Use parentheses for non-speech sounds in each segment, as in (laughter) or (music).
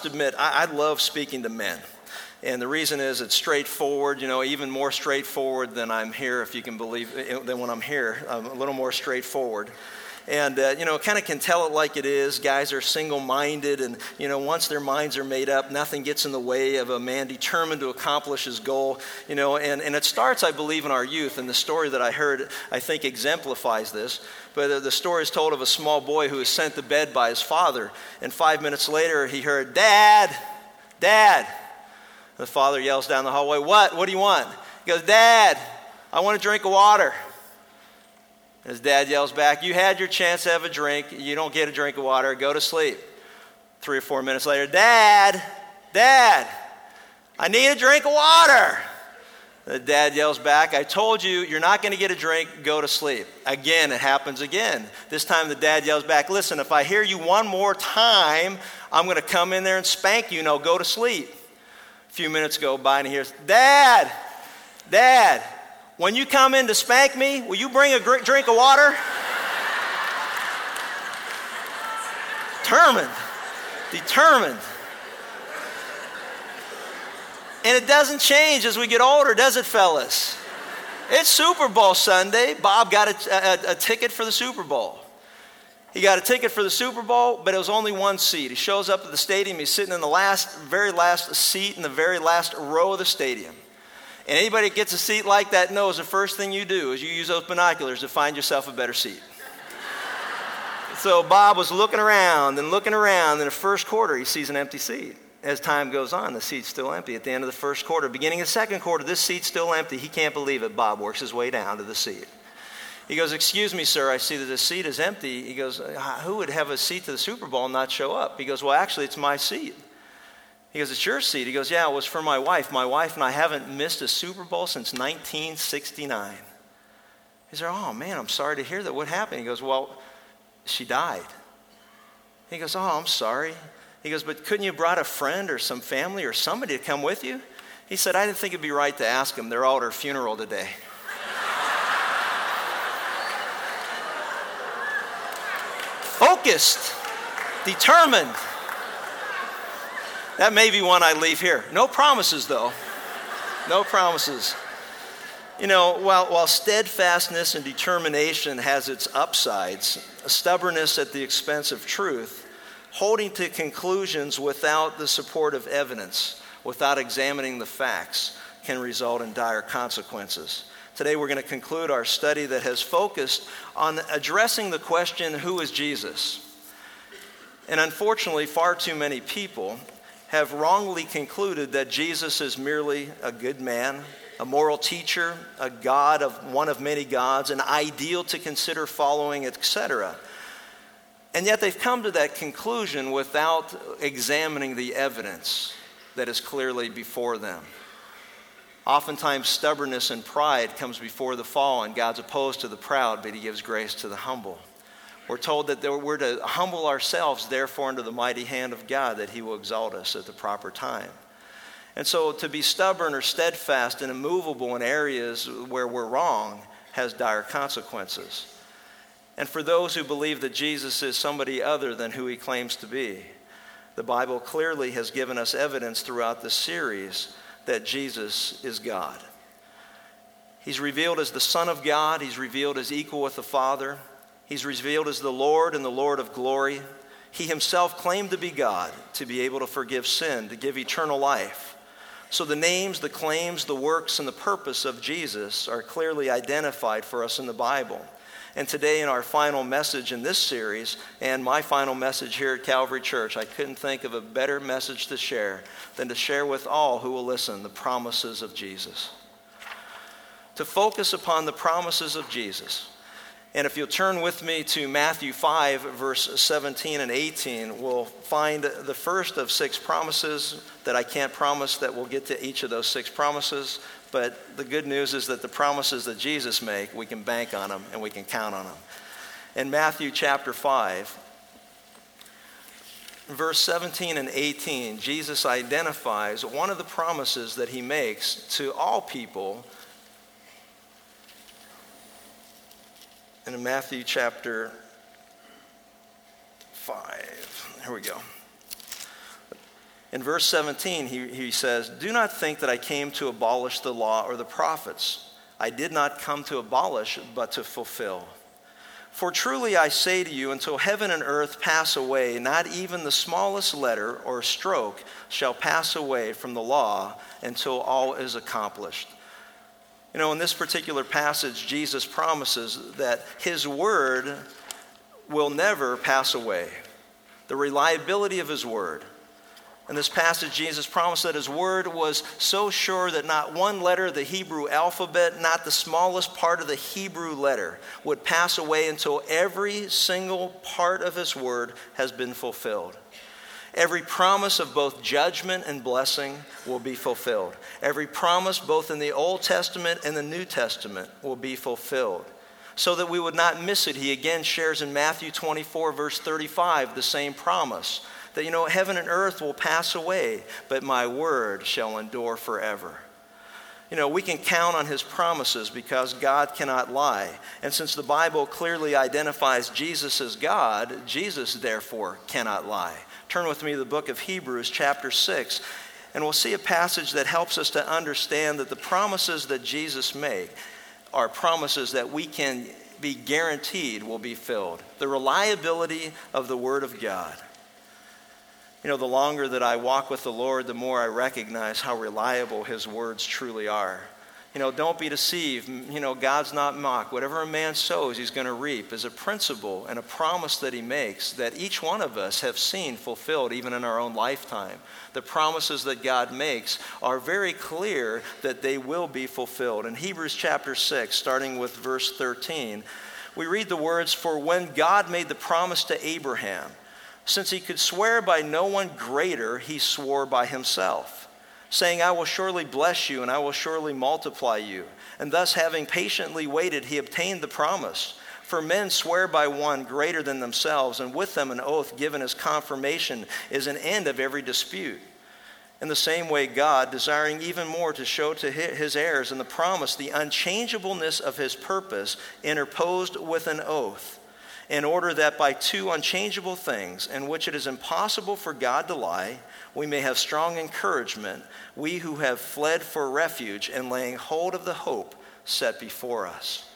must admit, I, I love speaking to men. And the reason is it's straightforward, you know, even more straightforward than I'm here, if you can believe, eh, than when I'm here. I'm a little more straightforward and uh, you know kind of can tell it like it is. Guys are single-minded and you know once their minds are made up nothing gets in the way of a man determined to accomplish his goal you know. And, and it starts i believe in our youth. And the story that i heard i think exemplifies this. But the story is told of a small boy who was sent to bed by his father. And five minutes later he heard dad! Dad! The father yells down the hallway what? What do you want? He goes dad i want a drink of water his dad yells back, You had your chance to have a drink. You don't get a drink of water. Go to sleep. Three or four minutes later, Dad, Dad, I need a drink of water. The dad yells back, I told you, you're not going to get a drink, go to sleep. Again, it happens again. This time the dad yells back, Listen, if I hear you one more time, I'm going to come in there and spank you. No, go to sleep. A few minutes go by and he hears, Dad, Dad, when you come in to spank me, will you bring a drink of water? Determined. Determined. And it doesn't change as we get older, does it, fellas? It's Super Bowl Sunday. Bob got a, a, a, ticket for the Super Bowl. He got a ticket for the Super Bowl, but it was only one seat. He shows up at the stadium. He's sitting in the last, very last seat in the very last row of the stadium. And anybody that gets a seat like that knows the first thing you do is you use those binoculars to find yourself a better seat. (laughs) so Bob was looking around and looking around. In the first quarter, he sees an empty seat. As time goes on, the seat's still empty. At the end of the first quarter, beginning of the second quarter, this seat's still empty. He can't believe it. Bob works his way down to the seat. He goes, Excuse me, sir, I see that this seat is empty. He goes, uh, Who would have a seat to the Super Bowl and not show up? He goes, Well, actually, it's my seat. He goes, It's your seat. He goes, Yeah, it was for my wife. My wife and I haven't missed a Super Bowl since 1969. He said, Oh, man, I'm sorry to hear that. What happened? He goes, Well, she died. He goes, Oh, I'm sorry. He goes, But couldn't you brought a friend or some family or somebody to come with you? He said, I didn't think it'd be right to ask them. They're all at her funeral today. (laughs) Focused, determined. That may be one I leave here. No promises, though. No promises. You know, while, while steadfastness and determination has its upsides, stubbornness at the expense of truth, holding to conclusions without the support of evidence, without examining the facts, can result in dire consequences. Today, we're going to conclude our study that has focused on addressing the question who is Jesus? And unfortunately, far too many people have wrongly concluded that Jesus is merely a good man, a moral teacher, a God of one of many gods, an ideal to consider following, etc. And yet they've come to that conclusion without examining the evidence that is clearly before them. Oftentimes, stubbornness and pride comes before the fall, and God's opposed to the proud, but He gives grace to the humble. We're told that we're to humble ourselves, therefore, under the mighty hand of God, that He will exalt us at the proper time. And so, to be stubborn or steadfast and immovable in areas where we're wrong has dire consequences. And for those who believe that Jesus is somebody other than who he claims to be, the Bible clearly has given us evidence throughout this series that Jesus is God. He's revealed as the Son of God, he's revealed as equal with the Father, He's revealed as the Lord and the Lord of glory. He himself claimed to be God, to be able to forgive sin, to give eternal life. So the names, the claims, the works, and the purpose of Jesus are clearly identified for us in the Bible. And today, in our final message in this series, and my final message here at Calvary Church, I couldn't think of a better message to share than to share with all who will listen the promises of Jesus. To focus upon the promises of Jesus and if you'll turn with me to Matthew 5, verse 17 and 18, we'll find the first of six promises that I can't promise that we'll get to each of those six promises. But the good news is that the promises that Jesus make, we can bank on them and we can count on them. In Matthew chapter 5, verse 17 and 18, Jesus identifies one of the promises that he makes to all people and in Matthew chapter 5. Here we go. In verse 17, he, he says, Do not think that I came to abolish the law or the prophets. I did not come to abolish, but to fulfill. For truly I say to you, until heaven and earth pass away, not even the smallest letter or stroke shall pass away from the law until all is accomplished. You know, in this particular passage, Jesus promises that his word will never pass away. The reliability of his word. In this passage, Jesus promised that his word was so sure that not one letter of the Hebrew alphabet, not the smallest part of the Hebrew letter, would pass away until every single part of his word has been fulfilled. Every promise of both judgment and blessing will be fulfilled. Every promise, both in the Old Testament and the New Testament, will be fulfilled. So that we would not miss it, he again shares in Matthew 24, verse 35, the same promise that, you know, heaven and earth will pass away, but my word shall endure forever. You know, we can count on his promises because God cannot lie. And since the Bible clearly identifies Jesus as God, Jesus therefore cannot lie. Turn with me to the book of Hebrews, chapter 6, and we'll see a passage that helps us to understand that the promises that Jesus made are promises that we can be guaranteed will be filled. The reliability of the Word of God. You know, the longer that I walk with the Lord, the more I recognize how reliable His words truly are. You know, don't be deceived. You know, God's not mocked. Whatever a man sows, he's going to reap is a principle and a promise that he makes that each one of us have seen fulfilled even in our own lifetime. The promises that God makes are very clear that they will be fulfilled. In Hebrews chapter 6, starting with verse 13, we read the words For when God made the promise to Abraham, since he could swear by no one greater, he swore by himself, saying, I will surely bless you and I will surely multiply you. And thus, having patiently waited, he obtained the promise. For men swear by one greater than themselves, and with them an oath given as confirmation is an end of every dispute. In the same way, God, desiring even more to show to his heirs in the promise the unchangeableness of his purpose, interposed with an oath in order that by two unchangeable things, in which it is impossible for God to lie, we may have strong encouragement, we who have fled for refuge and laying hold of the hope set before us.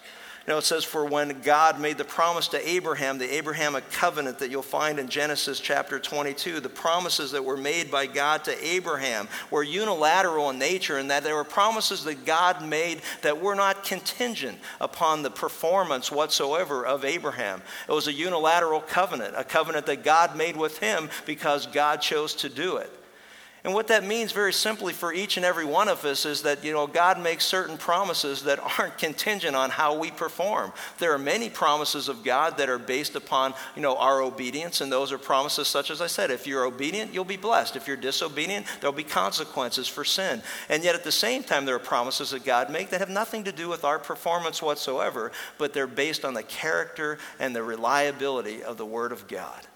You know, it says, For when God made the promise to Abraham, the Abrahamic covenant that you'll find in Genesis chapter 22, the promises that were made by God to Abraham were unilateral in nature, and that there were promises that God made that were not contingent upon the performance whatsoever of Abraham. It was a unilateral covenant, a covenant that God made with him because God chose to do it. And what that means very simply for each and every one of us is that, you know, God makes certain promises that (laughs) aren't contingent on how we perform. There are many promises of God that are based upon, you know, our obedience, and those are promises such as I said, if you're obedient, you'll be blessed. If you're disobedient, there'll be consequences for sin. And yet at the same time, there are promises that God makes that have nothing to do with our performance whatsoever, but they're based on the character and the reliability of the Word of God.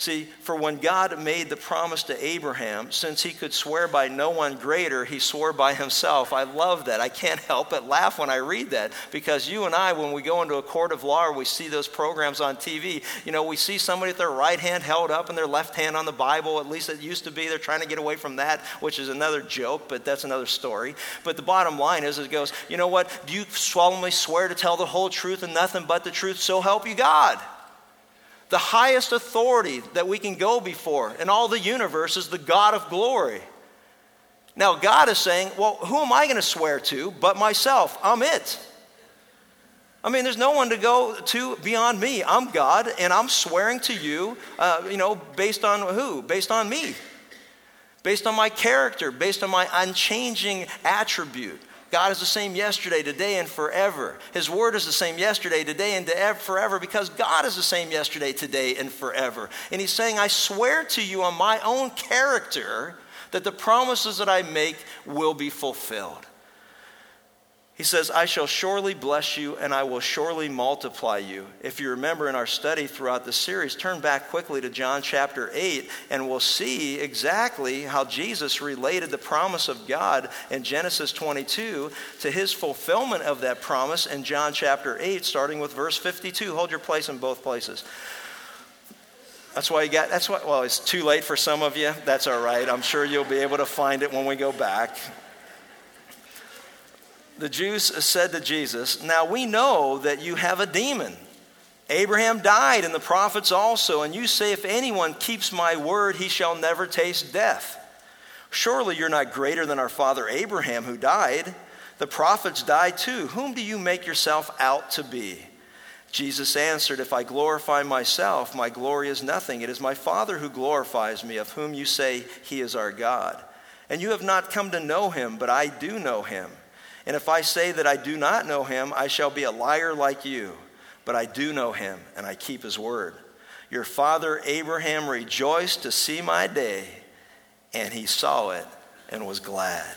See, for when God made the promise to Abraham, since he could swear by no one greater, he swore by himself. I love that. I can't (laughs) help but laugh when I read that because you and I, when we go into a court of law or we see those programs on TV, you know, we see somebody with their right hand held up and their left hand on the Bible. At least it used to be. They're trying to get away from that, which is another joke, but that's another story. But the bottom line is, it goes, you know what? Do you solemnly swear to tell the whole truth and nothing but the truth? So help you God. The highest authority that we can go before in all the universe is the God of glory. Now, God is saying, Well, who am I going to swear to but myself? I'm it. I mean, there's no one to go to beyond me. I'm God, and I'm swearing to you, uh, you know, based on who? Based on me. Based on my character, based on my unchanging attribute. God is the same yesterday, today, and forever. His word is the same yesterday, today, and forever because God is the same yesterday, today, and forever. And He's saying, I swear to you on my own character that the promises that I make will be fulfilled. He says, I shall surely bless you and I will surely multiply you. If you remember in our study throughout the series, turn back quickly to John chapter 8 and we'll see exactly how Jesus related the promise of God in Genesis 22 to his fulfillment of that promise in John chapter 8, starting with verse 52. Hold your place in both places. That's why you got, that's why, well, it's too late for some of you. That's all right. I'm sure you'll be able to find it when we go back. The Jews said to Jesus, Now we know that you have a demon. Abraham died and the prophets also, and you say, If anyone keeps my word, he shall never taste death. Surely you're not greater than our father Abraham, who died. The prophets died too. Whom do you make yourself out to be? Jesus answered, If I glorify myself, my glory is nothing. It is my Father who glorifies me, of whom you say he is our God. And you have not come to know him, but I do know him. And if I say that I do not know him, I shall be a liar like you. But I do know him, and I keep his word. Your father Abraham rejoiced to see my day, and he saw it and was glad.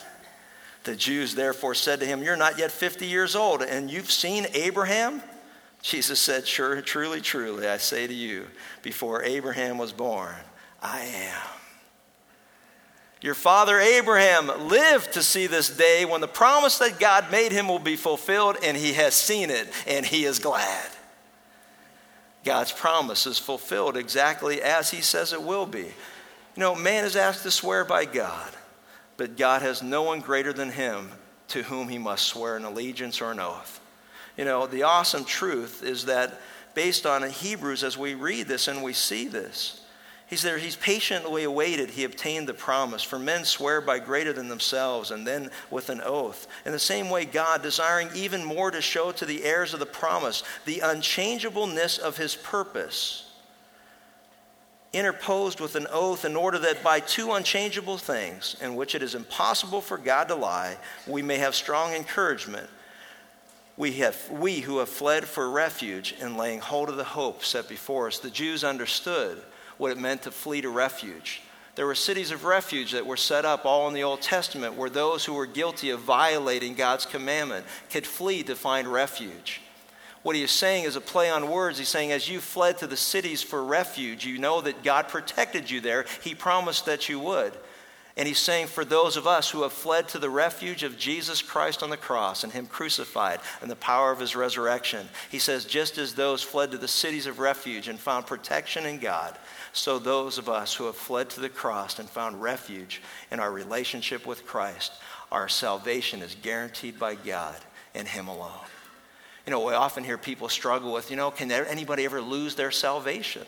The Jews therefore said to him, You're not yet 50 years old, and you've seen Abraham? Jesus said, Sure, truly, truly, I say to you, before Abraham was born, I am. Your father Abraham lived to see this day when the promise that God made him will be fulfilled, and he has seen it, and he is glad. God's promise is fulfilled exactly as he says it will be. You know, man is asked to swear by God, but God has no one greater than him to whom he must swear an allegiance or an oath. You know, the awesome truth is that based on Hebrews, as we read this and we see this, he's there, he's patiently awaited, he obtained the promise. For men swear by greater than themselves, and then with an oath. In the same way, God, desiring even more to show to the heirs of the promise the unchangeableness of his purpose, interposed with an oath in order that by two unchangeable things, in which it is impossible for God to lie, we may have strong encouragement we, have, we who have fled for refuge in laying hold of the hope set before us. The Jews understood what it meant to flee to refuge. There were cities of refuge that were set up all in the Old Testament where those who were guilty of violating God's commandment could flee to find refuge. What he is saying is a play on words. He's saying, as you fled to the cities for refuge, you know that God protected you there. He promised that you would. And he's saying, for those of us who have fled to the refuge of Jesus Christ on the cross and him crucified and the power of his resurrection, he says, just as those fled to the cities of refuge and found protection in God, so those of us who have fled to the cross and found refuge in our relationship with Christ, our salvation is guaranteed by God and him alone. You know, we often hear people struggle with, you know, can anybody ever lose their salvation?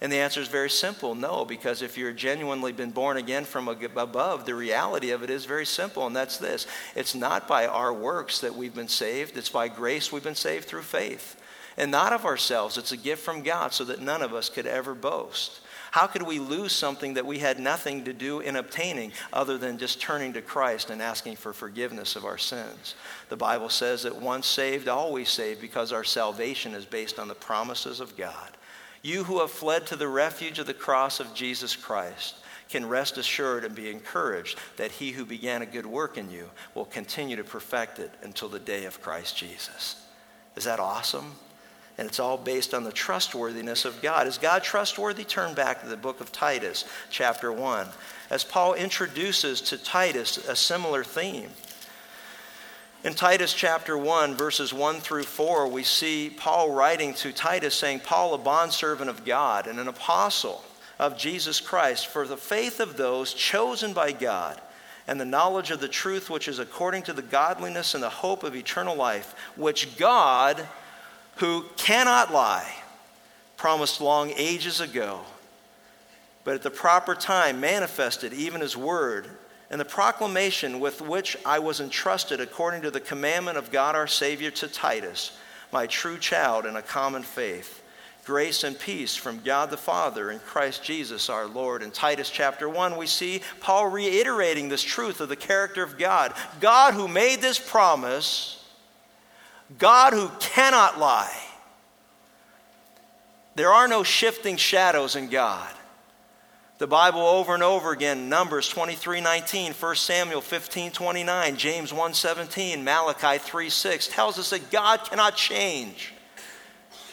And the answer is very simple no, because if you're genuinely been born again from above, the reality of it is very simple, and that's this it's not by our works that we've been saved, it's by grace we've been saved through faith. And not of ourselves, it's a gift from God so that none of us could ever boast. How could we lose something that we had nothing to do in obtaining other than just turning to Christ and asking for forgiveness of our sins? The Bible says that once saved, always saved, because our salvation is based on the promises of God. You who have fled to the refuge of the cross of Jesus Christ can rest assured and be encouraged that he who began a good work in you will continue to perfect it until the day of Christ Jesus. Is that awesome? And it's all based on the trustworthiness of God. Is God trustworthy? Turn back to the book of Titus, chapter 1. As Paul introduces to Titus a similar theme. In Titus chapter 1, verses 1 through 4, we see Paul writing to Titus saying, Paul, a bondservant of God and an apostle of Jesus Christ, for the faith of those chosen by God and the knowledge of the truth which is according to the godliness and the hope of eternal life, which God, who cannot lie, promised long ages ago, but at the proper time manifested even his word and the proclamation with which I was entrusted according to the commandment of God our Savior to Titus, my true child in a common faith. Grace and peace from God the Father and Christ Jesus our Lord. In Titus chapter 1, we see Paul reiterating this truth of the character of God. God who made this promise, God who cannot lie. There are no shifting shadows in God. The Bible over and over again, Numbers 23 19, 1 Samuel 15 29, James 1 17, Malachi 3 6, tells us that God cannot change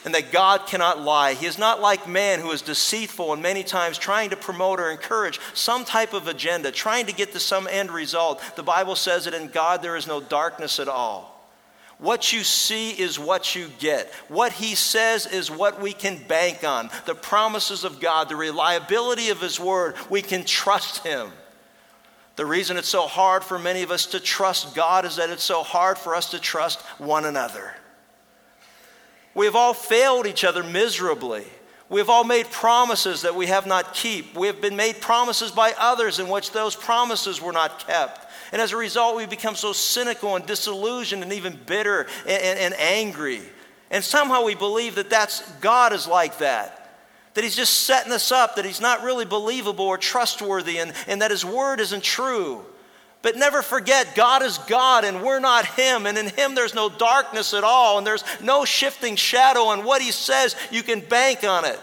and that God cannot lie. He is not like man who is deceitful and many times trying to promote or encourage some type of agenda, trying to get to some end result. The Bible says that in God there is no darkness at all. What you see is what you get. What he says is what we can bank on. The promises of God, the reliability of his word, we can trust him. The reason it's so hard for many of us to trust God is that it's so hard for us to trust one another. We have all failed each other miserably. We have all made promises that we have not keep. We have been made promises by others in which those promises were not kept. And as a result, we become so cynical and disillusioned and even bitter and, and, and angry. And somehow we believe that that's God is like that that he's just setting us up, that he's not really believable or trustworthy, and, and that his word isn't true. But never forget, God is God and we're not Him. And in Him, there's no darkness at all. And there's no shifting shadow. And what He says, you can bank on it.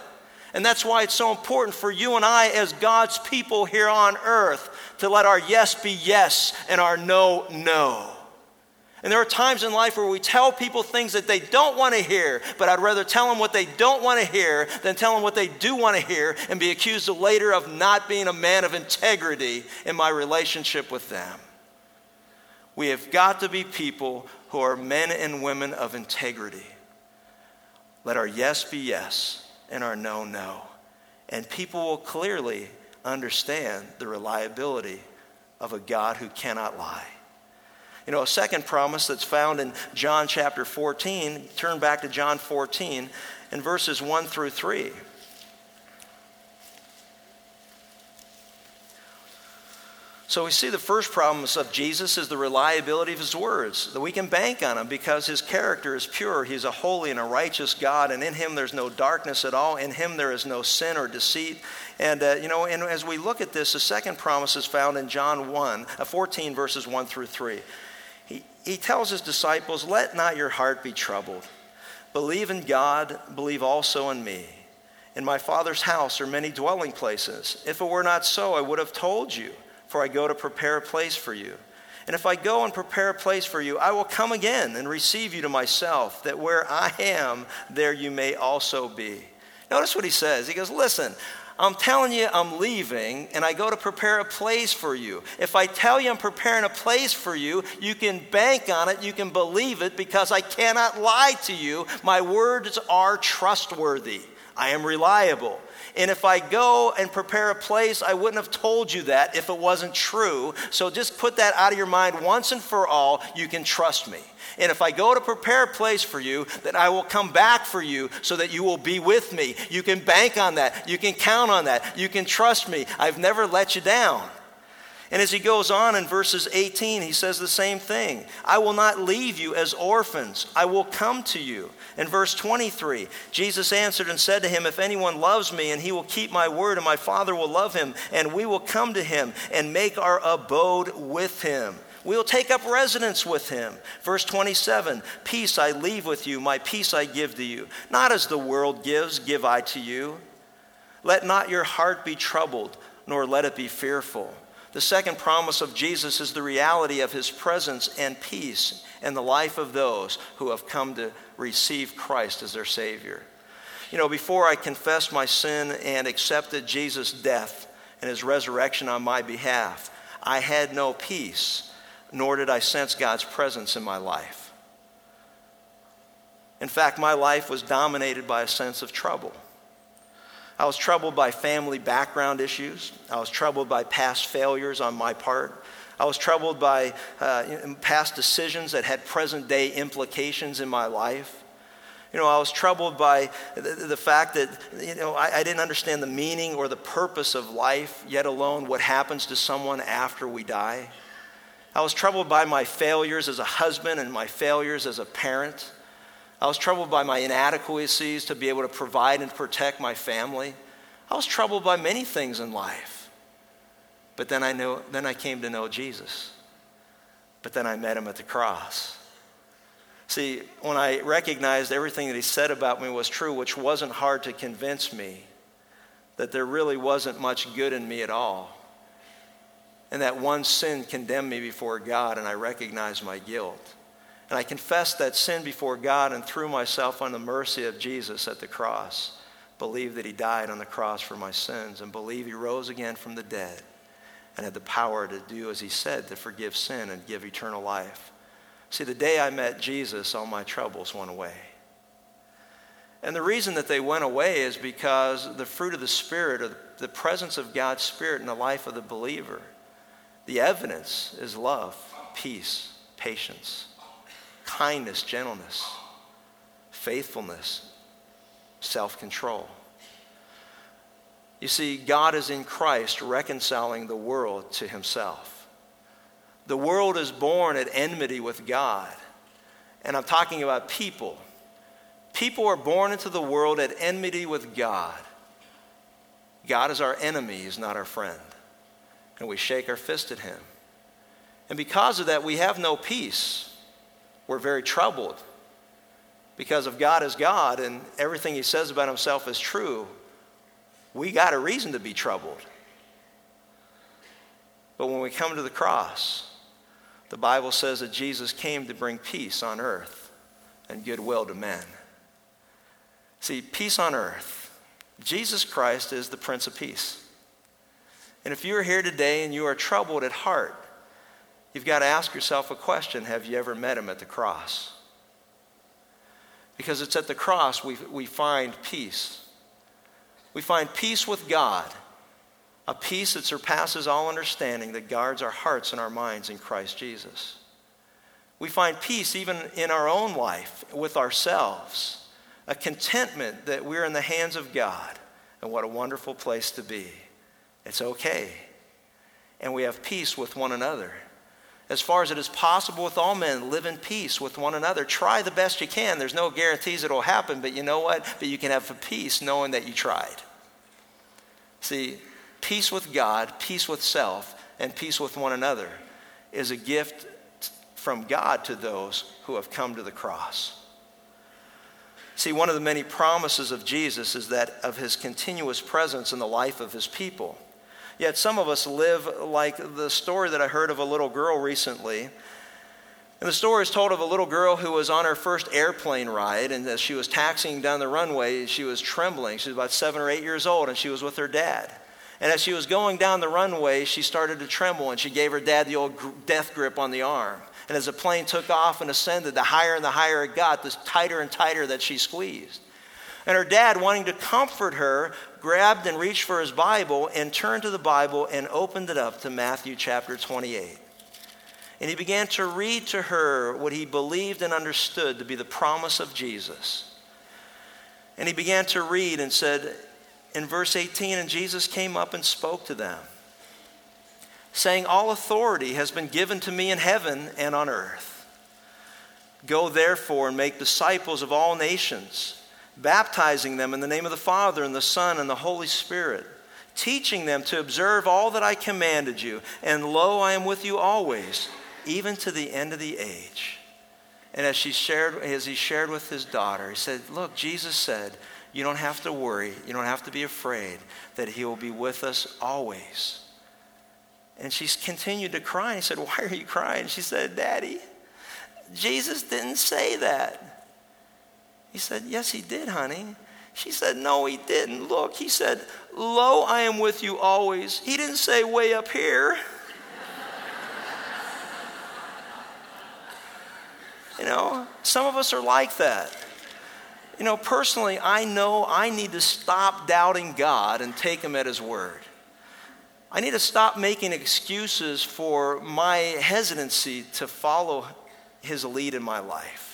And that's why it's so important for you and I, as God's people here on earth, to let our yes be yes and our no, no. And there are times in life where we tell people things that they don't want to hear, but I'd rather tell them what they don't want to hear than tell them what they do want to hear and be accused later of not being a man of integrity in my relationship with them. We have got to be people who are men and women of integrity. Let our yes be yes and our no, no. And people will clearly understand the reliability of a God who cannot lie. You know, a second promise that's found in John chapter 14, turn back to John 14 in verses 1 through 3. So we see the first promise of Jesus is the reliability of his words, that we can bank on him because his character is pure. He's a holy and a righteous God, and in him there's no darkness at all. In him there is no sin or deceit. And, uh, you know, and as we look at this, the second promise is found in John 1, uh, 14, verses 1 through 3 He, he tells his disciples, Let not your heart be troubled. Believe in God, believe also in me. In my Father's house are many dwelling places. If it were not so, I would have told you, for I go to prepare a place for you. And if I go and prepare a place for you, I will come again and receive you to myself, that where I am, there you may also be. Notice what he says. He goes, Listen, I'm telling you I'm leaving and I go to prepare a place for you. If I tell you I'm preparing a place for you, you can bank on it, you can believe it because I cannot lie to you. My words are trustworthy, I am reliable. And if I go and prepare a place, I wouldn't have told you that if it wasn't true. So just put that out of your mind once and for all. You can trust me. And if I go to prepare a place for you, then I will come back for you so that you will be with me. You can bank on that. You can count on that. You can trust me. I've never let you down. And as he goes on in verses 18, he says the same thing I will not leave you as orphans, I will come to you. In verse 23, Jesus answered and said to him, If anyone loves me, and he will keep my word, and my Father will love him, and we will come to him and make our abode with him. We will take up residence with him. Verse 27 Peace I leave with you, my peace I give to you. Not as the world gives, give I to you. Let not your heart be troubled, nor let it be fearful. The second promise of Jesus is the reality of his presence and peace in the life of those who have come to receive Christ as their Savior. You know, before I confessed my sin and accepted Jesus' death and his resurrection on my behalf, I had no peace nor did I sense God's presence in my life. In fact, my life was dominated by a sense of trouble. I was troubled by family background issues. I was troubled by past failures on my part. I was troubled by uh, past decisions that had present day implications in my life. You know, I was troubled by the, the fact that, you know, I, I didn't understand the meaning or the purpose of life, yet alone what happens to someone after we die. I was troubled by my failures as a husband and my failures as a parent. I was troubled by my inadequacies to be able to provide and protect my family. I was troubled by many things in life. But then I knew then I came to know Jesus. But then I met him at the cross. See, when I recognized everything that he said about me was true, which wasn't hard to convince me that there really wasn't much good in me at all and that one sin condemned me before God, and I recognized my guilt. And I confessed that sin before God and threw myself on the mercy of Jesus at the cross. Believe that he died on the cross for my sins, and believe he rose again from the dead and had the power to do as he said to forgive sin and give eternal life. See, the day I met Jesus, all my troubles went away. And the reason that they went away is because the fruit of the Spirit, or the presence of God's Spirit in the life of the believer, the evidence is love, peace, patience, kindness, gentleness, faithfulness, self control. You see, God is in Christ reconciling the world to himself. The world is born at enmity with God. And I'm talking about people. People are born into the world at enmity with God. God is our enemy, He's not our friend. And we shake our fist at Him. And because of that, we have no peace. We're very troubled. Because if God is God and everything He says about Himself is true, we got a reason to be troubled. But when we come to the cross, the Bible says that Jesus came to bring peace on earth and goodwill to men. See, peace on earth. Jesus Christ is the Prince of Peace. And if you are here today and you are troubled at heart, you've got to ask yourself a question Have you ever met him at the cross? Because it's at the cross we, we find peace. We find peace with God, a peace that surpasses all understanding that guards our hearts and our minds in Christ Jesus. We find peace even in our own life with ourselves, a contentment that we're in the hands of God, and what a wonderful place to be. It's okay. And we have peace with one another. As far as it is possible with all men, live in peace with one another. Try the best you can. There's no guarantees it'll happen, but you know what? But you can have peace knowing that you tried. See, peace with God, peace with self, and peace with one another is a gift from God to those who have come to the cross. See, one of the many promises of Jesus is that of his continuous presence in the life of his people. Yet some of us live like the story that I heard of a little girl recently. And the story is told of a little girl who was on her first airplane ride, and as she was taxiing down the runway, she was trembling. She was about seven or eight years old, and she was with her dad. And as she was going down the runway, she started to tremble, and she gave her dad the old death grip on the arm. And as the plane took off and ascended, the higher and the higher it got, the tighter and tighter that she squeezed. And her dad, wanting to comfort her, grabbed and reached for his Bible and turned to the Bible and opened it up to Matthew chapter 28. And he began to read to her what he believed and understood to be the promise of Jesus. And he began to read and said in verse 18, and Jesus came up and spoke to them, saying, All authority has been given to me in heaven and on earth. Go therefore and make disciples of all nations baptizing them in the name of the Father and the Son and the Holy Spirit, teaching them to observe all that I commanded you. And lo, I am with you always, even to the end of the age. And as, she shared, as he shared with his daughter, he said, Look, Jesus said, you don't have to worry, you don't have to be afraid that he will be with us always. And she continued to cry. And he said, Why are you crying? She said, Daddy, Jesus didn't say that. He said, Yes, he did, honey. She said, No, he didn't. Look, he said, Lo, I am with you always. He didn't say way up here. (laughs) you know, some of us are like that. You know, personally, I know I need to stop doubting God and take him at his word. I need to stop making excuses for my hesitancy to follow his lead in my life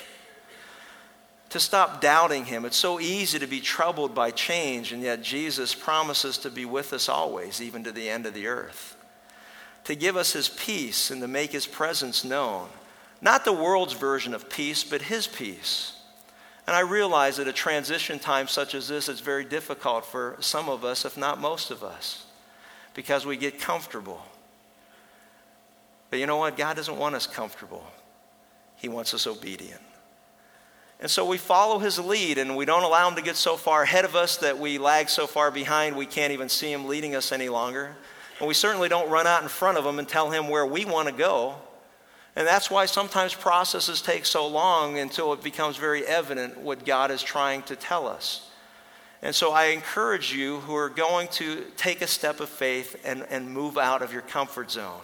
to stop doubting him. It's so easy to be troubled by change, and yet Jesus promises to be with us always, even to the end of the earth. To give us his peace and to make his presence known. Not the world's version of peace, but his peace. And I realize that a transition time such as this is very difficult for some of us, if not most of us, because we get comfortable. But you know what? God doesn't want us comfortable, He wants us obedient. And so we follow his lead and we don't allow him to get so far ahead of us that we lag so far behind we can't even see him leading us any longer. And we certainly don't run out in front of him and tell him where we want to go. And that's why sometimes processes take so long until it becomes very evident what God is trying to tell us. And so I encourage you who are going to take a step of faith and, and move out of your comfort zone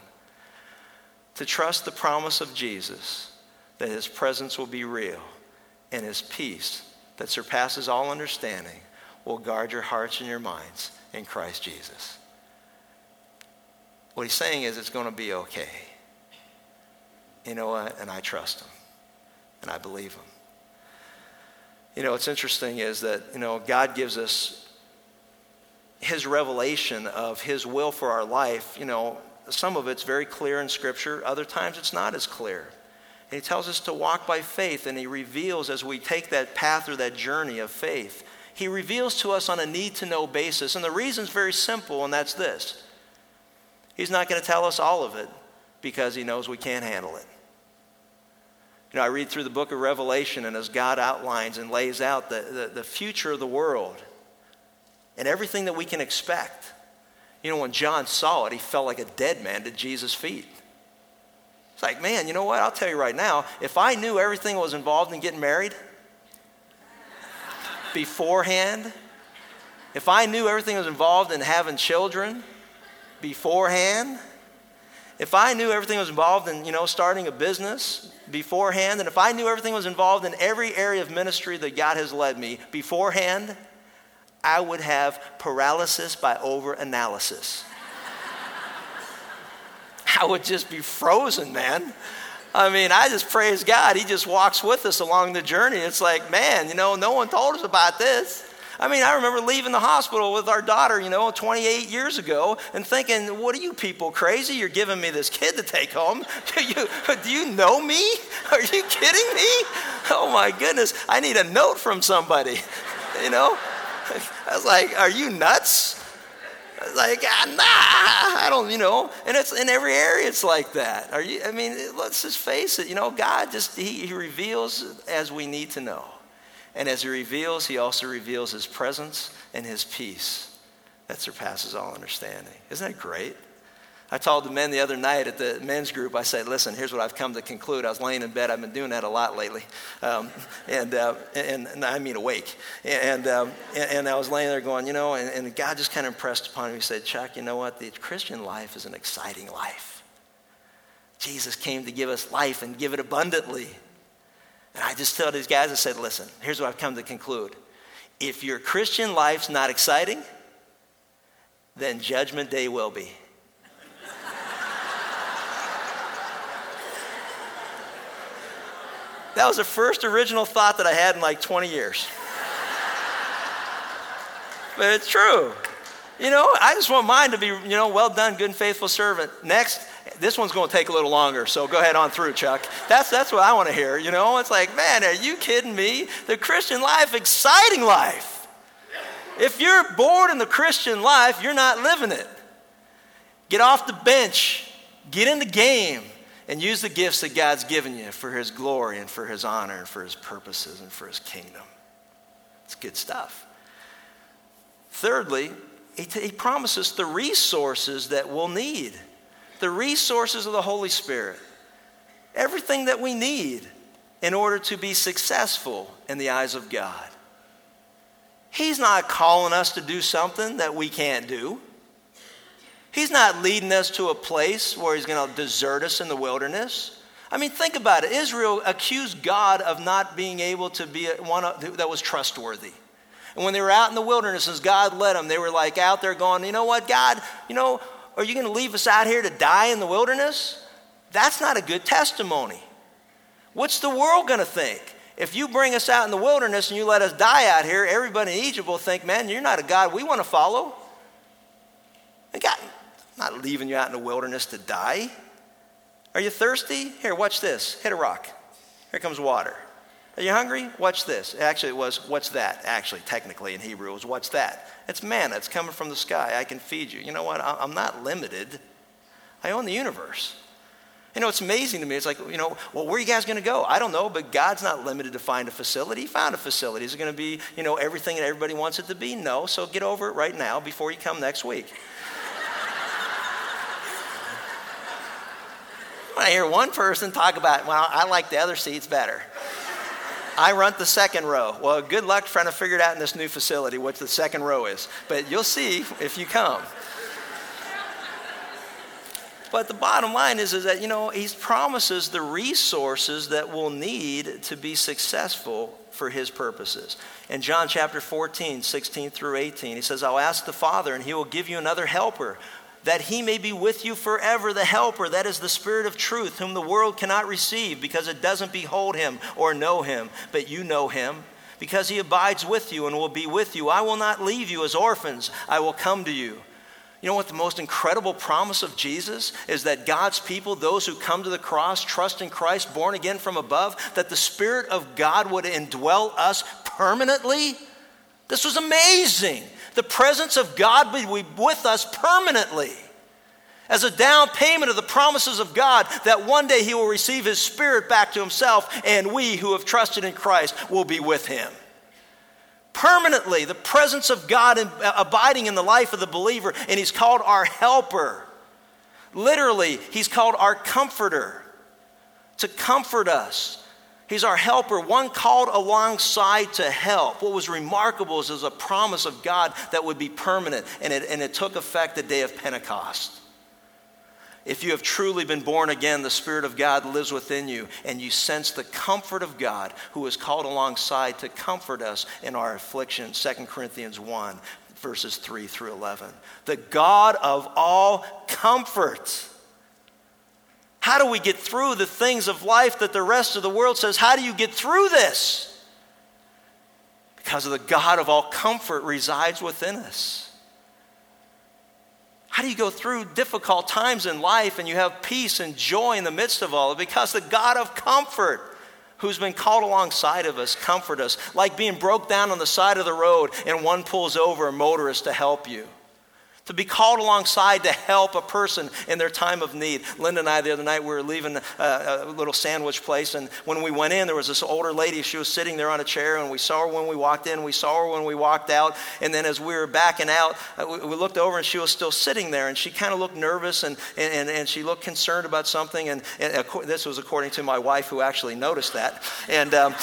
to trust the promise of Jesus that his presence will be real and his peace that surpasses all understanding will guard your hearts and your minds in Christ Jesus. What he's saying is it's going to be okay. You know what? And I trust him. And I believe him. You know, what's interesting is that, you know, God gives us his revelation of his will for our life. You know, some of it's very clear in Scripture, other times it's not as clear. And he tells us to walk by faith, and he reveals as we take that path or that journey of faith, he reveals to us on a need to know basis. And the reason's very simple, and that's this He's not going to tell us all of it because he knows we can't handle it. You know, I read through the book of Revelation, and as God outlines and lays out the, the, the future of the world and everything that we can expect. You know, when John saw it, he felt like a dead man at Jesus' feet. It's like, man, you know what? I'll tell you right now, if I knew everything was involved in getting married (laughs) beforehand, if I knew everything was involved in having children beforehand, if I knew everything was involved in, you know, starting a business beforehand, and if I knew everything was involved in every area of ministry that God has led me beforehand, I would have paralysis by overanalysis. (laughs) I would just be frozen, man. I mean, I just praise God. He just walks with us along the journey. It's like, man, you know, no one told us about this. I mean, I remember leaving the hospital with our daughter, you know, 28 years ago and thinking, what are you people crazy? You're giving me this kid to take home. (laughs) Do you, do you know me? (laughs) Are you kidding me? Oh my goodness, I need a note from somebody, you know? I was like, are you nuts? Like, ah, nah, I don't, you know, and it's in every area it's like that. Are you, I mean, let's just face it, you know, God just, he, he reveals as we need to know. And as he reveals, he also reveals his presence and his peace that surpasses all understanding. Isn't that great? I told the men the other night at the men's group, I said, listen, here's what I've come to conclude. I was laying in bed. I've been doing that a lot lately. Um, and, uh, and, and, I mean awake. And, um, and, and, I was laying there going, you know, and, and God just kind of impressed upon me. He said, Chuck, you know what? The Christian life is an exciting life. Jesus came to give us life and give it abundantly. And I just told these guys, I said, listen, here's what I've come to conclude. If your Christian life's not exciting, then Judgment Day will be. That was the first original thought that I had in like 20 years. but it's true. You know, I just want mine to be, you know, well done, good and faithful servant. Next, this one's going to take a little longer, so go ahead on through, Chuck. That's, that's what I want to hear. You know, it's like, man, are you kidding me? The Christian life, exciting life. If you're bored in the Christian life, you're not living it. Get off the bench, get in the game, and use the gifts that God's given you for His glory and for His honor and for His purposes and for His kingdom. It's good stuff. Thirdly, he, t- he promises the resources that we'll need the resources of the Holy Spirit, everything that we need in order to be successful in the eyes of God. He's not calling us to do something that we can't do. He's not leading us to a place where he's going to desert us in the wilderness. I mean, think about it. Israel accused God of not being able to be one that was trustworthy. And when they were out in the wilderness, as God led them, they were like out there going, you know what, God, you know, are you going to leave us out here to die in the wilderness? That's not a good testimony. What's the world going to think? If you bring us out in the wilderness and you let us die out here, everybody in Egypt will think, man, you're not a God we want to follow. And God, not leaving you out in the wilderness to die. Are you thirsty? Here, watch this. Hit a rock. Here comes water. Are you hungry? Watch this. Actually, it was, what's that? Actually, technically in Hebrew, it was, what's that? It's manna. It's coming from the sky. I can feed you. You know what? I'm not limited. I own the universe. You know, it's amazing to me. It's like, you know, well, where are you guys going to go? I don't know, but God's not limited to find a facility. He found a facility. Is it going to be, you know, everything that everybody wants it to be? No. So get over it right now before you come next week. I hear one person talk about, well, I like the other seats better. I run the second row. Well, good luck trying to figure it out in this new facility what the second row is. But you'll see if you come. But the bottom line is, is that, you know, he promises the resources that we'll need to be successful for his purposes. In John chapter 14, 16 through 18, he says, I'll ask the Father, and he will give you another helper, that he may be with you forever. The helper, that is the Spirit of truth, whom the world cannot receive because it doesn't behold him or know him, but you know him. Because he abides with you and will be with you. I will not leave you as orphans, I will come to you. You know what the most incredible promise of Jesus is that God's people, those who come to the cross, trust in Christ, born again from above, that the Spirit of God would indwell us permanently? This was amazing. The presence of God be with us permanently as a down payment of the promises of God that one day He will receive His Spirit back to Himself, and we who have trusted in Christ will be with Him permanently, the presence of God in, uh, abiding in the life of the believer, and He's called our helper. Literally, He's called our comforter to comfort us. He's our helper, one called alongside to help. What was remarkable is, a promise of God that would be permanent, and it, and it took effect the day of Pentecost. If you have truly been born again, the Spirit of God lives within you, and you sense the comfort of God who is called alongside to comfort us in our affliction. 2 Corinthians 1, verses 3 through 11. The God of all comfort. How do we get through the things of life that the rest of the world says, How do you get through this? Because of the God of all comfort resides within us. How do you go through difficult times in life and you have peace and joy in the midst of all? Because the God of comfort, who's been called alongside of us, comfort us, like being broke down on the side of the road and one pulls over a motorist to help you to be called alongside to help a person in their time of need. Linda and I, the other night, we were leaving a, a, little sandwich place, and when we went in, there was this older lady. She was sitting there on a chair, and we saw her when we walked in, we saw her when we walked out, and then as we were backing out, uh, we, we looked over, and she was still sitting there, and she kind of looked nervous, and, and, and, she looked concerned about something, and, and this was according to my wife, who actually noticed that. And um,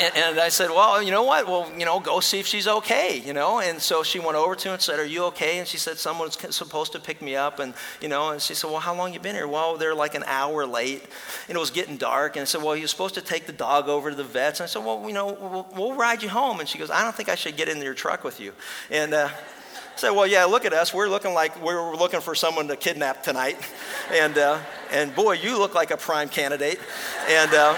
and, and, I said, well, you know what? Well, you know, go see if she's okay, you know? And so she went over to him and said, are you okay? And she said, someone's supposed to pick me up. And, you know, and she said, well, how long you been here? Well, they're like an hour late. And it was getting dark. And I said, well, you're supposed to take the dog over to the vets. And I said, well, you know, we'll, we'll ride you home. And she goes, I don't think I should get in your truck with you. And, uh, I said, well, yeah, look at us. We're looking like we're looking for someone to kidnap tonight. And, uh, and boy, you look like a prime candidate. And, uh,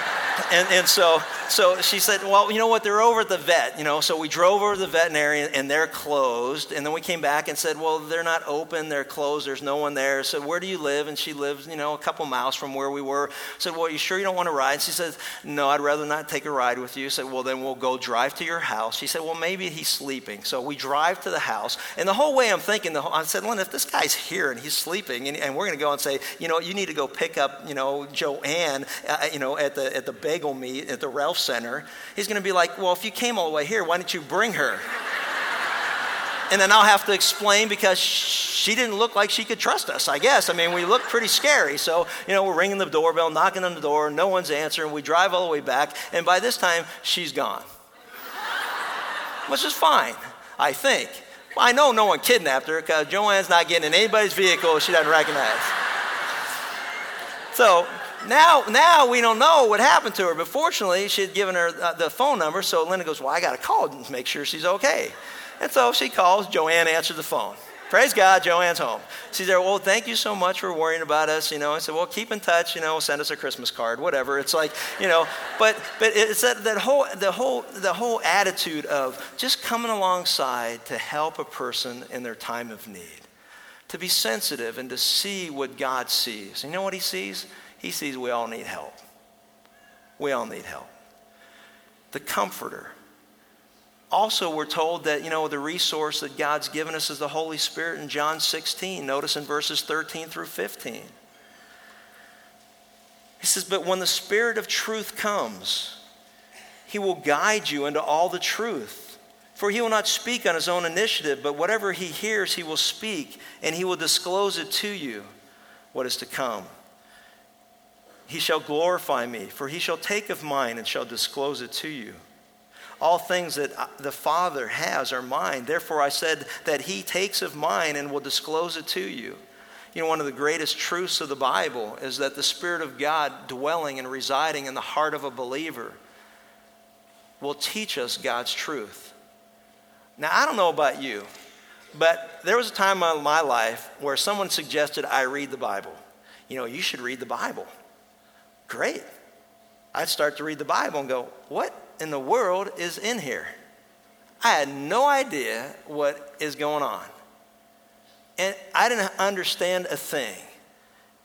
and, and so, so she said, well, you know what, they're over at the vet, you know. So we drove over to the veterinarian and they're closed. And then we came back and said, well, they're not open, they're closed, there's no one there. So where do you live? And she lives, you know, a couple miles from where we were. I said, well, you sure you don't want to ride? She said, no, I'd rather not take a ride with you. I said, well, then we'll go drive to your house. She said, well, maybe he's sleeping. So we drive to the house. And the whole way I'm thinking, the whole, I said, Lynn, if this guy's here and he's sleeping and, and we're going to go and say, you know, you need to go pick up, you know, Joanne, uh, you know, at the, at the bagel meet at the Ralph Center, he's going to be like, well, if you came all the way here, why didn't you bring her? (laughs) and then I'll have to explain because she didn't look like she could trust us, I guess. I mean, we looked pretty scary. So, you know, we're ringing the doorbell, knocking on the door, no one's answering. We drive all the way back, and by this time, she's gone. (laughs) Which is fine, I think. I know no one kidnapped her because Joanne's not getting in anybody's vehicle she doesn't recognize. So now, now we don't know what happened to her, but fortunately, she had given her uh, the phone number, so Linda goes, Well, I got to call and make sure she's okay. And so she calls, Joanne answered the phone. Praise God, Joanne's home. She's there, well, thank you so much for worrying about us. You know, I said, well, keep in touch, you know, send us a Christmas card, whatever. It's like, you know, but but it's that, that whole the whole the whole attitude of just coming alongside to help a person in their time of need. To be sensitive and to see what God sees. You know what he sees? He sees we all need help. We all need help. The comforter. Also, we're told that, you know, the resource that God's given us is the Holy Spirit in John 16. Notice in verses 13 through 15. He says, But when the Spirit of truth comes, he will guide you into all the truth. For he will not speak on his own initiative, but whatever he hears, he will speak, and he will disclose it to you what is to come. He shall glorify me, for he shall take of mine and shall disclose it to you. All things that the Father has are mine. Therefore, I said that he takes of mine and will disclose it to you. You know, one of the greatest truths of the Bible is that the Spirit of God dwelling and residing in the heart of a believer will teach us God's truth. Now, I don't know about you, but there was a time in my life where someone suggested I read the Bible. You know, you should read the Bible. Great. I'd start to read the Bible and go, what in the world is in here? I had no idea what is going on. And I didn't understand a thing.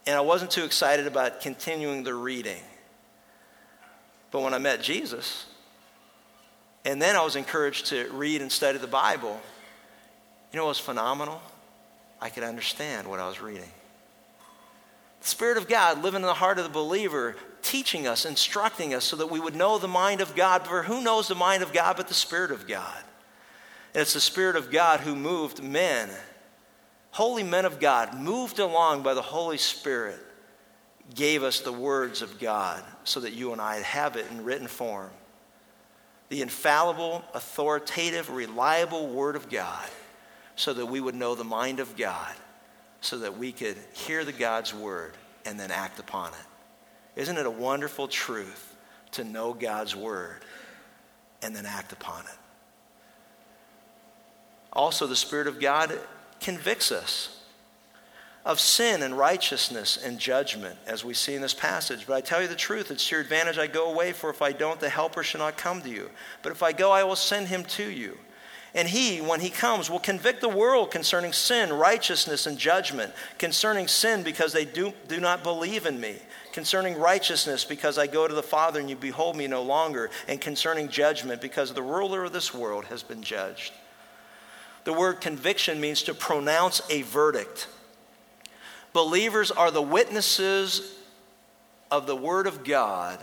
And I wasn't too excited about continuing the reading. But when I met Jesus, and then I was encouraged to read and study the Bible, you know what was phenomenal? I could understand what I was reading. The Spirit of God living in the heart of the believer, teaching us, instructing us so that we would know the mind of God. For who knows the mind of God but the Spirit of God? And it's the Spirit of God who moved men, holy men of God, moved along by the Holy Spirit, gave us the words of God so that you and I have it in written form. The infallible, authoritative, reliable Word of God so that we would know the mind of God, so that we could hear the God's word and then act upon it. Isn't it a wonderful truth to know God's word and then act upon it? Also, the Spirit of God convicts us of sin and righteousness and judgment, as we see in this passage. But I tell you the truth, it's to your advantage I go away, for if I don't, the Helper shall not come to you. But if I go, I will send him to you. And he, when he comes, will convict the world concerning sin, righteousness, and judgment. Concerning sin, because they do, do not believe in me. Concerning righteousness, because I go to the Father and you behold me no longer. And concerning judgment, because the ruler of this world has been judged. The word conviction means to pronounce a verdict. Believers are the witnesses of the Word of God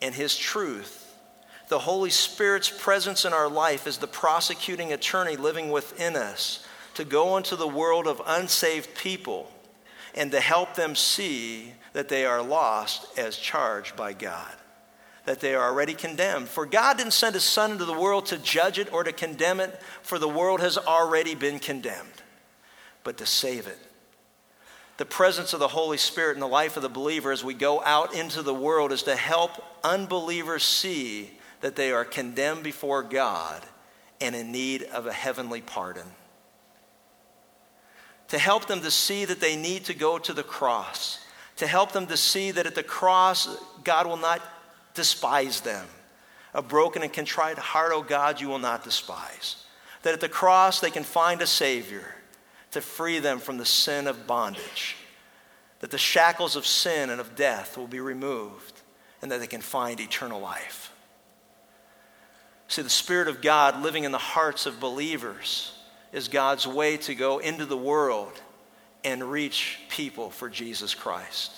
and His truth the Holy Spirit's presence in our life is the prosecuting attorney living within us to go into the world of unsaved people and to help them see that they are lost as charged by God, that they are already condemned. For God didn't send His Son into the world to judge it or to condemn it, for the world has already been condemned, but to save it. The presence of the Holy Spirit in the life of the believer as we go out into the world is to help unbelievers see that they are condemned before God and in need of a heavenly pardon. To help them to see that they need to go to the cross. To help them to see that at the cross, God will not despise them. A broken and contrite heart, O oh God, you will not despise. That at the cross, they can find a Savior to free them from the sin of bondage. That the shackles of sin and of death will be removed, and that they can find eternal life. See, the Spirit of God living in the hearts of believers is God's way to go into the world and reach people for Jesus Christ.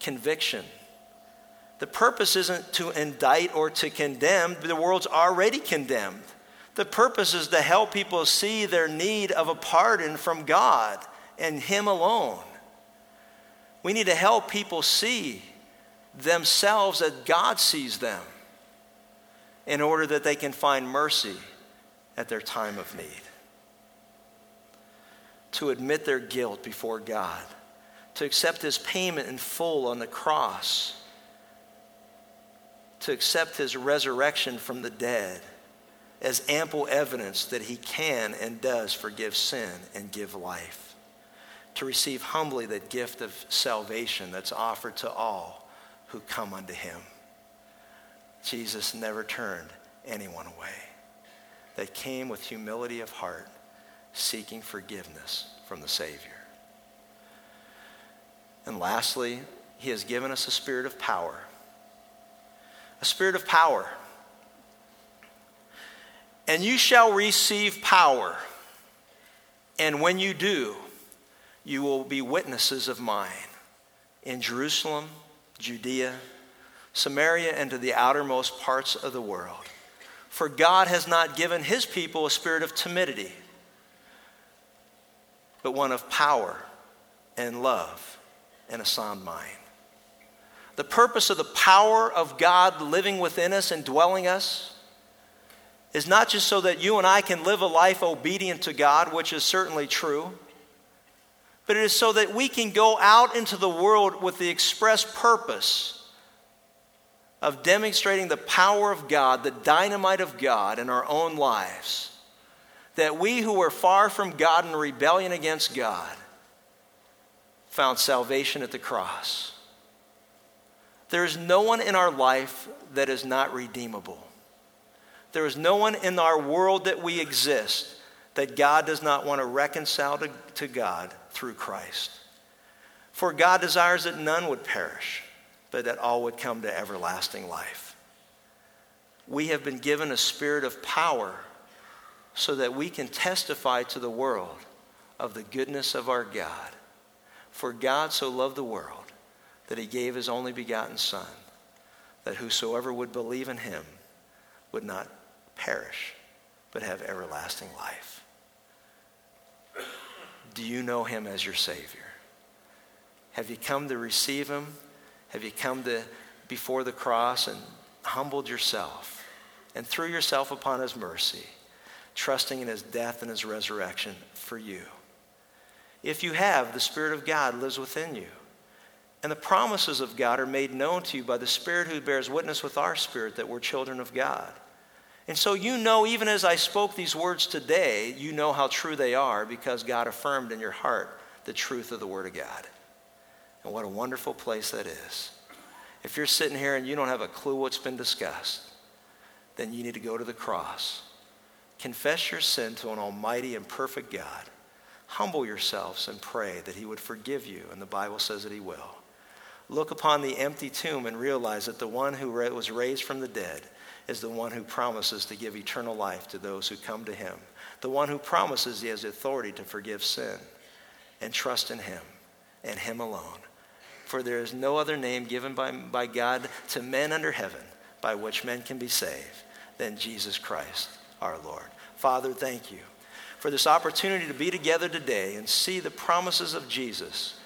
Conviction. The purpose isn't to indict or to condemn, the world's already condemned. The purpose is to help people see their need of a pardon from God and Him alone. We need to help people see themselves as God sees them in order that they can find mercy at their time of need. To admit their guilt before God, to accept His payment in full on the cross, to accept His resurrection from the dead as ample evidence that He can and does forgive sin and give life. To receive humbly that gift of salvation that's offered to all who come unto Him. Jesus never turned anyone away. They came with humility of heart, seeking forgiveness from the Savior. And lastly, he has given us a spirit of power. A spirit of power. And you shall receive power. And when you do, you will be witnesses of mine in Jerusalem, Judea, Samaria, and to the outermost parts of the world. For God has not given his people a spirit of timidity, but one of power and love and a sound mind. The purpose of the power of God living within us and dwelling us is not just so that you and I can live a life obedient to God, which is certainly true but it is so that we can go out into the world with the express purpose of demonstrating the power of God, the dynamite of God in our own lives. That we who were far from God in rebellion against God found salvation at the cross. There is no one in our life that is not redeemable. There is no one in our world that we exist that God does not want to reconcile to, to God through Christ. For God desires that none would perish, but that all would come to everlasting life. We have been given a spirit of power so that we can testify to the world of the goodness of our God. For God so loved the world that he gave his only begotten Son, that whosoever would believe in him would not perish, but have everlasting life. Do you know him as your Savior? Have you come to receive him? Have you come to before the cross and humbled yourself and threw yourself upon his mercy, trusting in his death and his resurrection for you? If you have, the Spirit of God lives within you. And the promises of God are made known to you by the Spirit who bears witness with our spirit that we're children of God. And so you know, even as I spoke these words today, you know how true they are because God affirmed in your heart the truth of the Word of God. And what a wonderful place that is. If you're sitting here and you don't have a clue what's been discussed, then you need to go to the cross. Confess your sin to an almighty and perfect God. Humble yourselves and pray that He would forgive you, and the Bible says that He will. Look upon the empty tomb and realize that the one who was raised from the dead is the one who promises to give eternal life to those who come to him, the one who promises he has authority to forgive sin and trust in him and him alone. For there is no other name given by, by God to men under heaven by which men can be saved than Jesus Christ our Lord. Father, thank you for this opportunity to be together today and see the promises of Jesus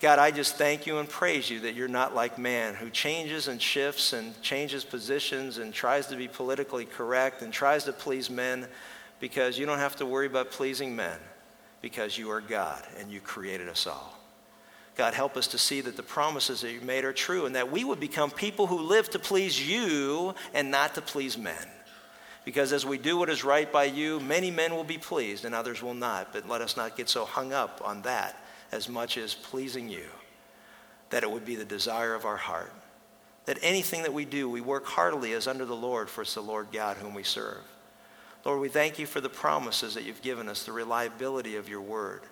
God, I just thank you and praise you that you're not like man who changes and shifts and changes positions and tries to be politically correct and tries to please men because you don't have to worry about pleasing men because you are God and you created us all. God, help us to see that the promises that you made are true and that we would become people who live to please you and not to please men. Because as we do what is right by you, many men will be pleased and others will not. But let us not get so hung up on that as much as pleasing you, that it would be the desire of our heart. That anything that we do, we work heartily as under the Lord, for it's the Lord God whom we serve. Lord, we thank you for the promises that you've given us, the reliability of your word,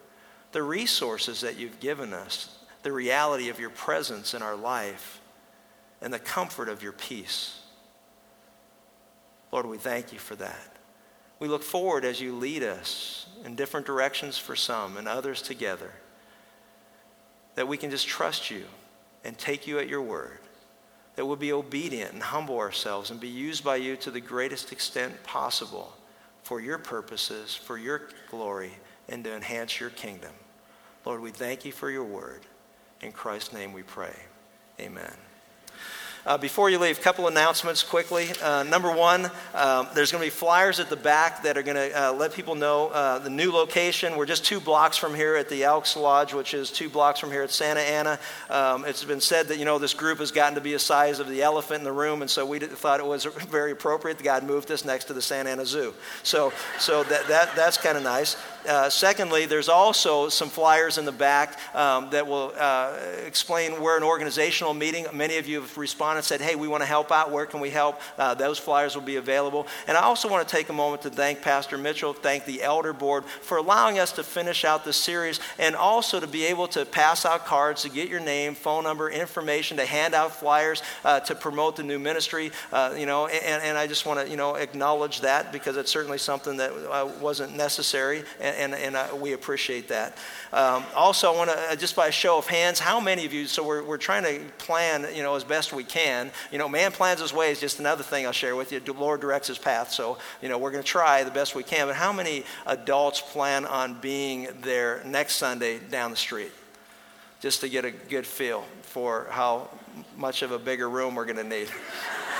the resources that you've given us, the reality of your presence in our life, and the comfort of your peace. Lord, we thank you for that. We look forward as you lead us in different directions for some and others together that we can just trust you and take you at your word, that we'll be obedient and humble ourselves and be used by you to the greatest extent possible for your purposes, for your glory, and to enhance your kingdom. Lord, we thank you for your word. In Christ's name we pray. Amen. Uh, before you leave, a couple announcements quickly. Uh, number one, um, there's going to be flyers at the back that are going to uh, let people know uh, the new location. We're just two blocks from here at the Elks Lodge, which is two blocks from here at Santa Ana. Um, it's been said that you know this group has gotten to be a size of the elephant in the room, and so we thought it was very appropriate. That God moved us next to the Santa Ana Zoo, so so that, that that's kind of nice. Uh, secondly, there's also some flyers in the back um, that will uh, explain we're an organizational meeting. Many of you have responded and said, hey, we want to help out. Where can we help? Uh, those flyers will be available. And I also want to take a moment to thank Pastor Mitchell, thank the Elder Board for allowing us to finish out this series and also to be able to pass out cards, to get your name, phone number, information, to hand out flyers, uh, to promote the new ministry. Uh, you know, and, and I just want to, you know, acknowledge that because it's certainly something that wasn't necessary. And, and, and uh, we appreciate that. Um, also, I want to, uh, just by a show of hands, how many of you, so we're, we're trying to plan, you know, as best we can. You know, man plans his ways, just another thing I'll share with you. The Lord directs his path. So, you know, we're going to try the best we can. But how many adults plan on being there next Sunday down the street? Just to get a good feel for how much of a bigger room we're going to need.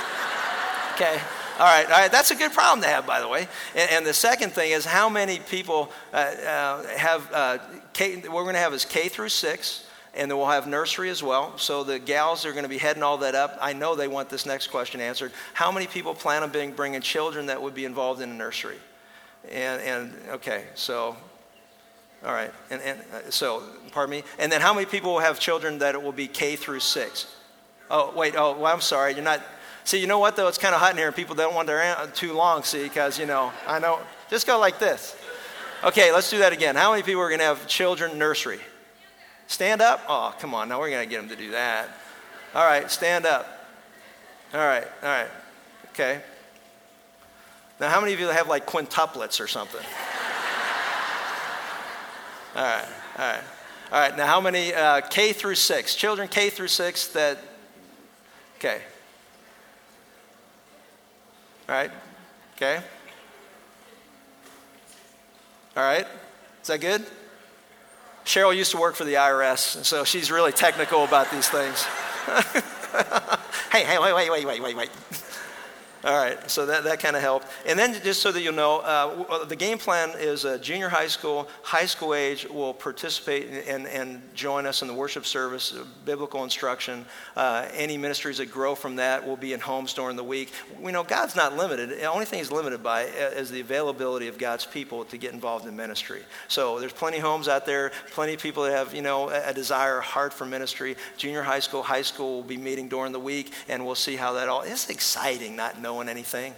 (laughs) okay. All right, all right. That's a good problem to have, by the way. And, and the second thing is how many people uh, uh, have uh, K, we're going to have is K through six, and then we'll have nursery as well. So the gals are going to be heading all that up. I know they want this next question answered. How many people plan on being, bringing children that would be involved in a nursery? And, and okay, so all right, and, and uh, so, pardon me. And then how many people will have children that it will be K through six? Oh, wait, oh, well, I'm sorry. You're not, see, you know what, though? It's kind of hot in here and people don't want their aunt too long, see, because, you know, I know. Just go like this. Okay, let's do that again. How many people are going to have children nursery? Stand up? Oh, come on. Now we're going to get them to do that. All right, stand up. All right, all right. Okay. Now, how many of you have like quintuplets or something? All right, all right. All right, now how many uh, K through six? Children K through six that, okay. Right, okay. All right, is that good? Cheryl used to work for the IRS, and so she's really technical about these things. (laughs) hey, hey, wait, wait, wait, wait, wait, wait. All right, so that, that kind of helped. And then just so that you'll know, uh, uh, the game plan is uh, junior high school, high school age will participate and, and join us in the worship service, uh, biblical instruction. Uh, any ministries that grow from that will be in homes during the week. We know God's not limited. The only thing he's limited by uh, is the availability of God's people to get involved in ministry. So there's plenty of homes out there, plenty of people that have, you know, a, a desire, a heart for ministry. Junior high school, high school will be meeting during the week, and we'll see how that all, it's exciting not knowing anything?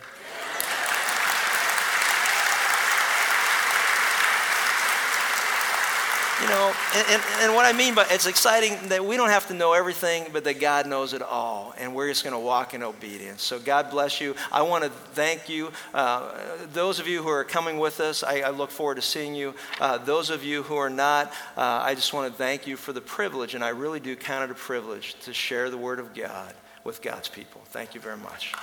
You know, and, and, and, what I mean by it's exciting that we don't have to know everything, but that God knows it all, and we're just going to walk in obedience. So God bless you. I want to thank you. Uh, those of you who are coming with us, I, I look forward to seeing you. Uh, those of you who are not, uh, I just want to thank you for the privilege, and I really do count it a privilege to share the Word of God with God's people. Thank you very much.